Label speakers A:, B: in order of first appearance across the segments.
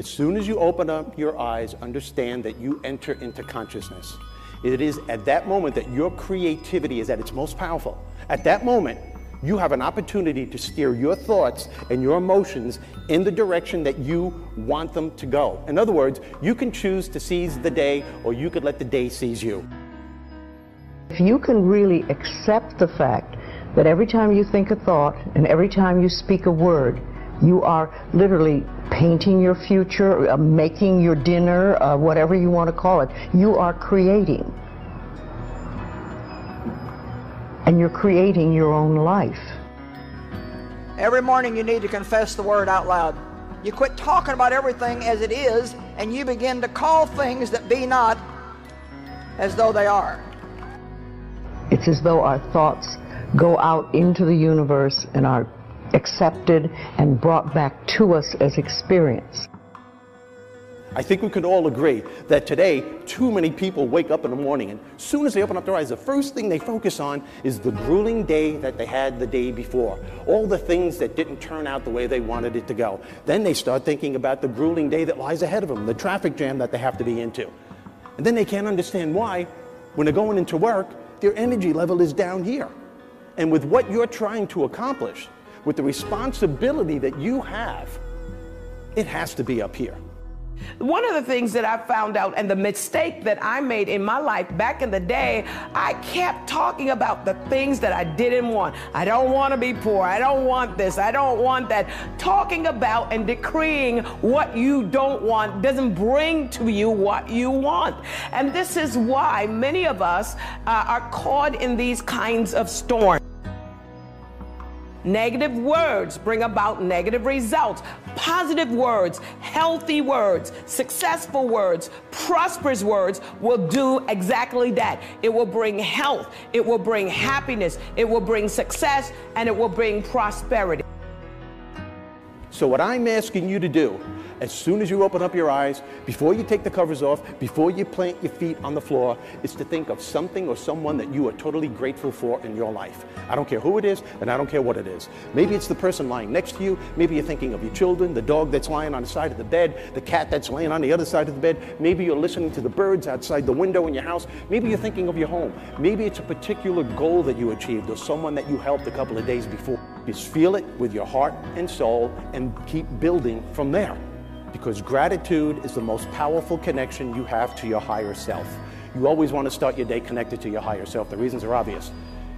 A: As soon as you open up your eyes, understand that you enter into consciousness. It is at that moment that your creativity is at its most powerful. At that moment, you have an opportunity to steer your thoughts and your emotions in the direction that you want them to go. In other words, you can choose to seize the day or you could let the day seize you.
B: If you can really accept the fact that every time you think a thought and every time you speak a word, you are literally painting your future, uh, making your dinner, uh, whatever you want to call it. You are creating. And you're creating your own life.
C: Every morning you need to confess the word out loud. You quit talking about everything as it is, and you begin to call things that be not as though they are.
B: It's as though our thoughts go out into the universe and are accepted and brought back to us as experience.
A: I think we can all agree that today, too many people wake up in the morning and as soon as they open up their eyes, the first thing they focus on is the grueling day that they had the day before. All the things that didn't turn out the way they wanted it to go. Then they start thinking about the grueling day that lies ahead of them, the traffic jam that they have to be into. And then they can't understand why, when they're going into work, their energy level is down here. And with what you're trying to accomplish, with the responsibility that you have, it has to be up here.
D: One of the things that I found out and the mistake that I made in my life back in the day, I kept talking about the things that I didn't want. I don't want to be poor. I don't want this. I don't want that. Talking about and decreeing what you don't want doesn't bring to you what you want. And this is why many of us uh, are caught in these kinds of storms. Negative words bring about negative results. Positive words, healthy words, successful words, prosperous words will do exactly that. It will bring health, it will bring happiness, it will bring success, and it will bring prosperity.
A: So, what I'm asking you to do as soon as you open up your eyes, before you take the covers off, before you plant your feet on the floor, is to think of something or someone that you are totally grateful for in your life. I don't care who it is, and I don't care what it is. Maybe it's the person lying next to you. Maybe you're thinking of your children, the dog that's lying on the side of the bed, the cat that's laying on the other side of the bed. Maybe you're listening to the birds outside the window in your house. Maybe you're thinking of your home. Maybe it's a particular goal that you achieved or someone that you helped a couple of days before. Just feel it with your heart and soul and keep building from there because gratitude is the most powerful connection you have to your higher self. You always want to start your day connected to your higher self. The reasons are obvious.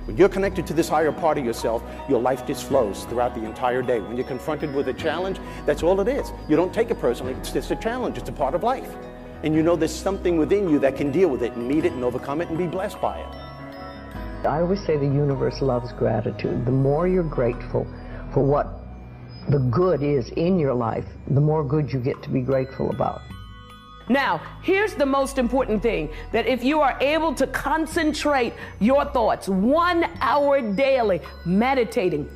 A: When you're connected to this higher part of yourself, your life just flows throughout the entire day. When you're confronted with a challenge, that's all it is. You don't take it personally, it's just a challenge, it's a part of life. And you know there's something within you that can deal with it and meet it and overcome it and be blessed by it.
B: I always say the universe loves gratitude. The more you're grateful for what the good is in your life, the more good you get to be grateful about.
D: Now, here's the most important thing that if you are able to concentrate your thoughts one hour daily, meditating,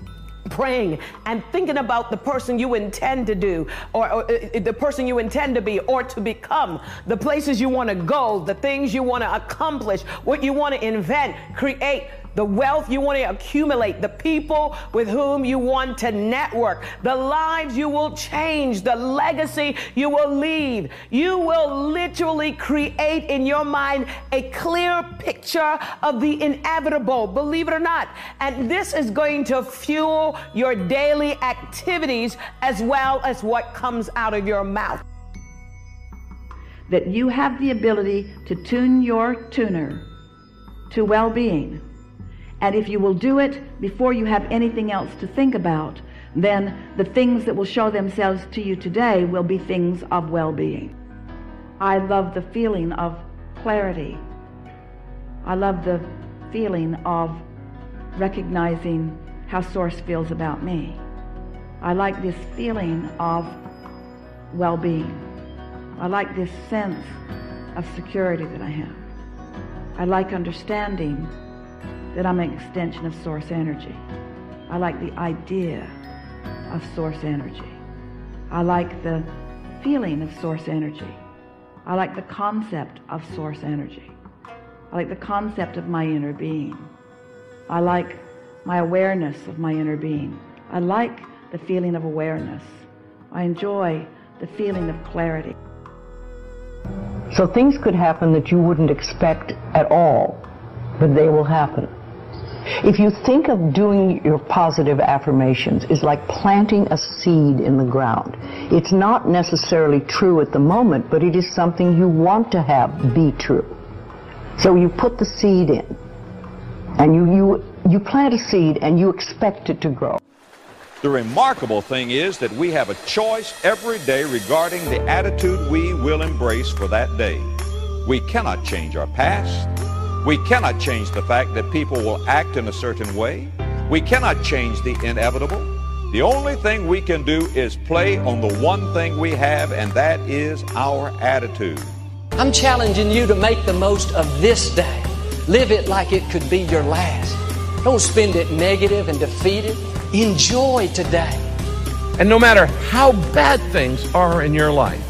D: praying and thinking about the person you intend to do or, or uh, the person you intend to be or to become, the places you want to go, the things you want to accomplish, what you want to invent, create, the wealth you want to accumulate, the people with whom you want to network, the lives you will change, the legacy you will leave. You will literally create in your mind a clear picture of the inevitable, believe it or not. And this is going to fuel your daily activities as well as what comes out of your mouth.
E: That you have the ability to tune your tuner to well being and if you will do it before you have anything else to think about, then the things that will show themselves to you today will be things of well being. I love the feeling of clarity. I love the feeling of recognizing how Source feels about me. I like this feeling of well being. I like this sense of security that I have. I like understanding that I'm an extension of source energy. I like the idea of source energy. I like the feeling of source energy. I like the concept of source energy. I like the concept of my inner being. I like my awareness of my inner being. I like the feeling of awareness. I enjoy the feeling of clarity.
B: So things could happen that you wouldn't expect at all, but they will happen. If you think of doing your positive affirmations is like planting a seed in the ground. It's not necessarily true at the moment, but it is something you want to have be true. So you put the seed in, and you, you, you plant a seed and you expect it to grow.
F: The remarkable thing is that we have a choice every day regarding the attitude we will embrace for that day. We cannot change our past. We cannot change the fact that people will act in a certain way. We cannot change the inevitable. The only thing we can do is play on the one thing we have, and that is our attitude.
G: I'm challenging you to make the most of this day. Live it like it could be your last. Don't spend it negative and defeated. Enjoy today.
H: And no matter how bad things are in your life,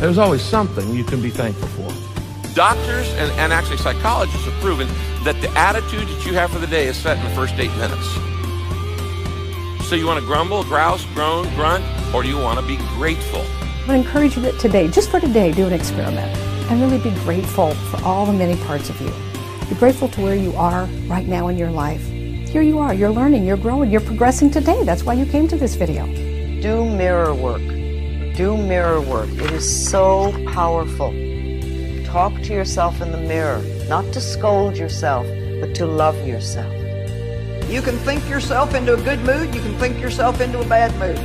H: there's always something you can be thankful for.
I: Doctors and, and actually psychologists have proven that the attitude that you have for the day is set in the first eight minutes. So you want to grumble, grouse, groan, grunt, or do you want to be grateful?
J: I would encourage you that today, just for today, do an experiment and really be grateful for all the many parts of you. Be grateful to where you are right now in your life. Here you are, you're learning, you're growing, you're progressing today. That's why you came to this video.
B: Do mirror work. Do mirror work. It is so powerful. Talk to yourself in the mirror, not to scold yourself, but to love yourself.
C: You can think yourself into a good mood, you can think yourself into a bad mood.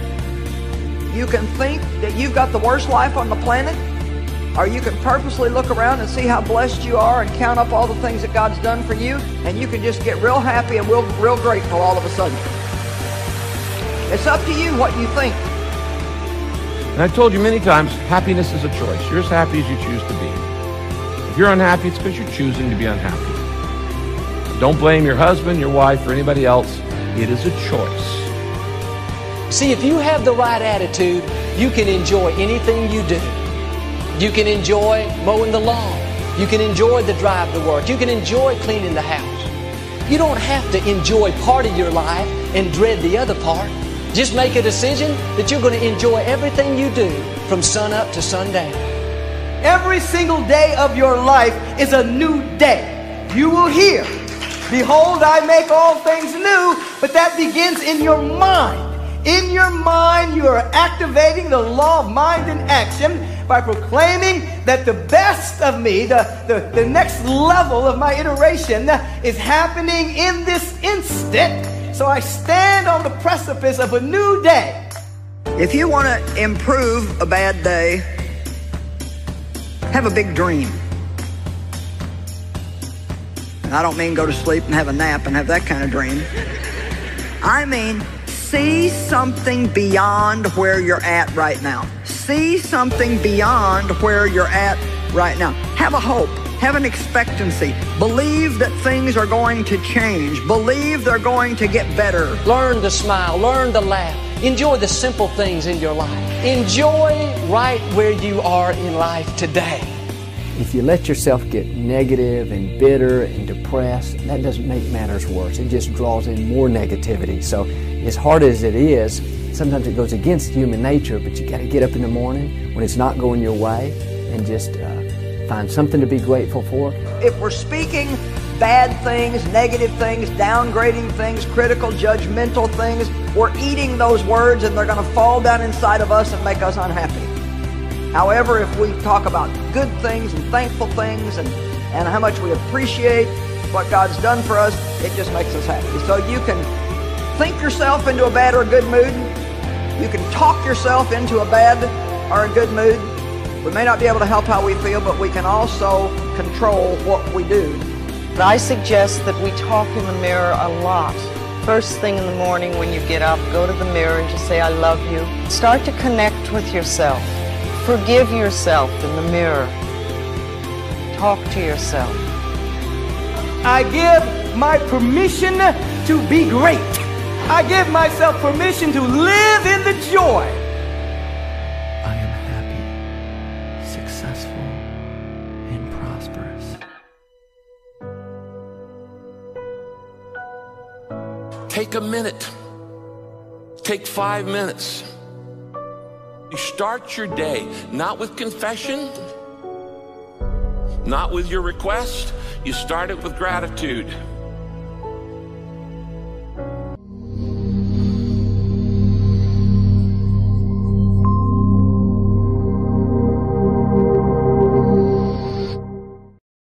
C: You can think that you've got the worst life on the planet, or you can purposely look around and see how blessed you are and count up all the things that God's done for you, and you can just get real happy and real, real grateful all of a sudden. It's up to you what you think.
H: And I've told you many times, happiness is a choice. You're as happy as you choose to be. If you're unhappy, it's because you're choosing to be unhappy. Don't blame your husband, your wife, or anybody else. It is a choice.
G: See, if you have the right attitude, you can enjoy anything you do. You can enjoy mowing the lawn. You can enjoy the drive to work. You can enjoy cleaning the house. You don't have to enjoy part of your life and dread the other part. Just make a decision that you're going to enjoy everything you do from sun up to sundown.
K: Every single day of your life is a new day. You will hear, Behold, I make all things new, but that begins in your mind. In your mind, you are activating the law of mind and action by proclaiming that the best of me, the, the, the next level of my iteration, is happening in this instant. So I stand on the precipice of a new day.
C: If you want to improve a bad day, have a big dream. And I don't mean go to sleep and have a nap and have that kind of dream. I mean, see something beyond where you're at right now. See something beyond where you're at right now. Have a hope. Have an expectancy. Believe that things are going to change. Believe they're going to get better.
G: Learn to smile. Learn to laugh. Enjoy the simple things in your life. Enjoy right where you are in life today.
L: If you let yourself get negative and bitter and depressed, that doesn't make matters worse. It just draws in more negativity. So, as hard as it is, sometimes it goes against human nature, but you got to get up in the morning when it's not going your way and just uh, find something to be grateful for.
C: If we're speaking bad things, negative things, downgrading things, critical, judgmental things, we're eating those words and they're going to fall down inside of us and make us unhappy. However, if we talk about good things and thankful things and, and how much we appreciate what God's done for us, it just makes us happy. So you can think yourself into a bad or a good mood. You can talk yourself into a bad or a good mood. We may not be able to help how we feel, but we can also control what we do.
B: I suggest that we talk in the mirror a lot. First thing in the morning when you get up, go to the mirror and just say, I love you. Start to connect with yourself. Forgive yourself in the mirror. Talk to yourself.
K: I give my permission to be great. I give myself permission to live in the joy.
L: I am happy, successful,
I: Take a minute. Take five minutes. You start your day not with confession, not with your request, you start it with gratitude.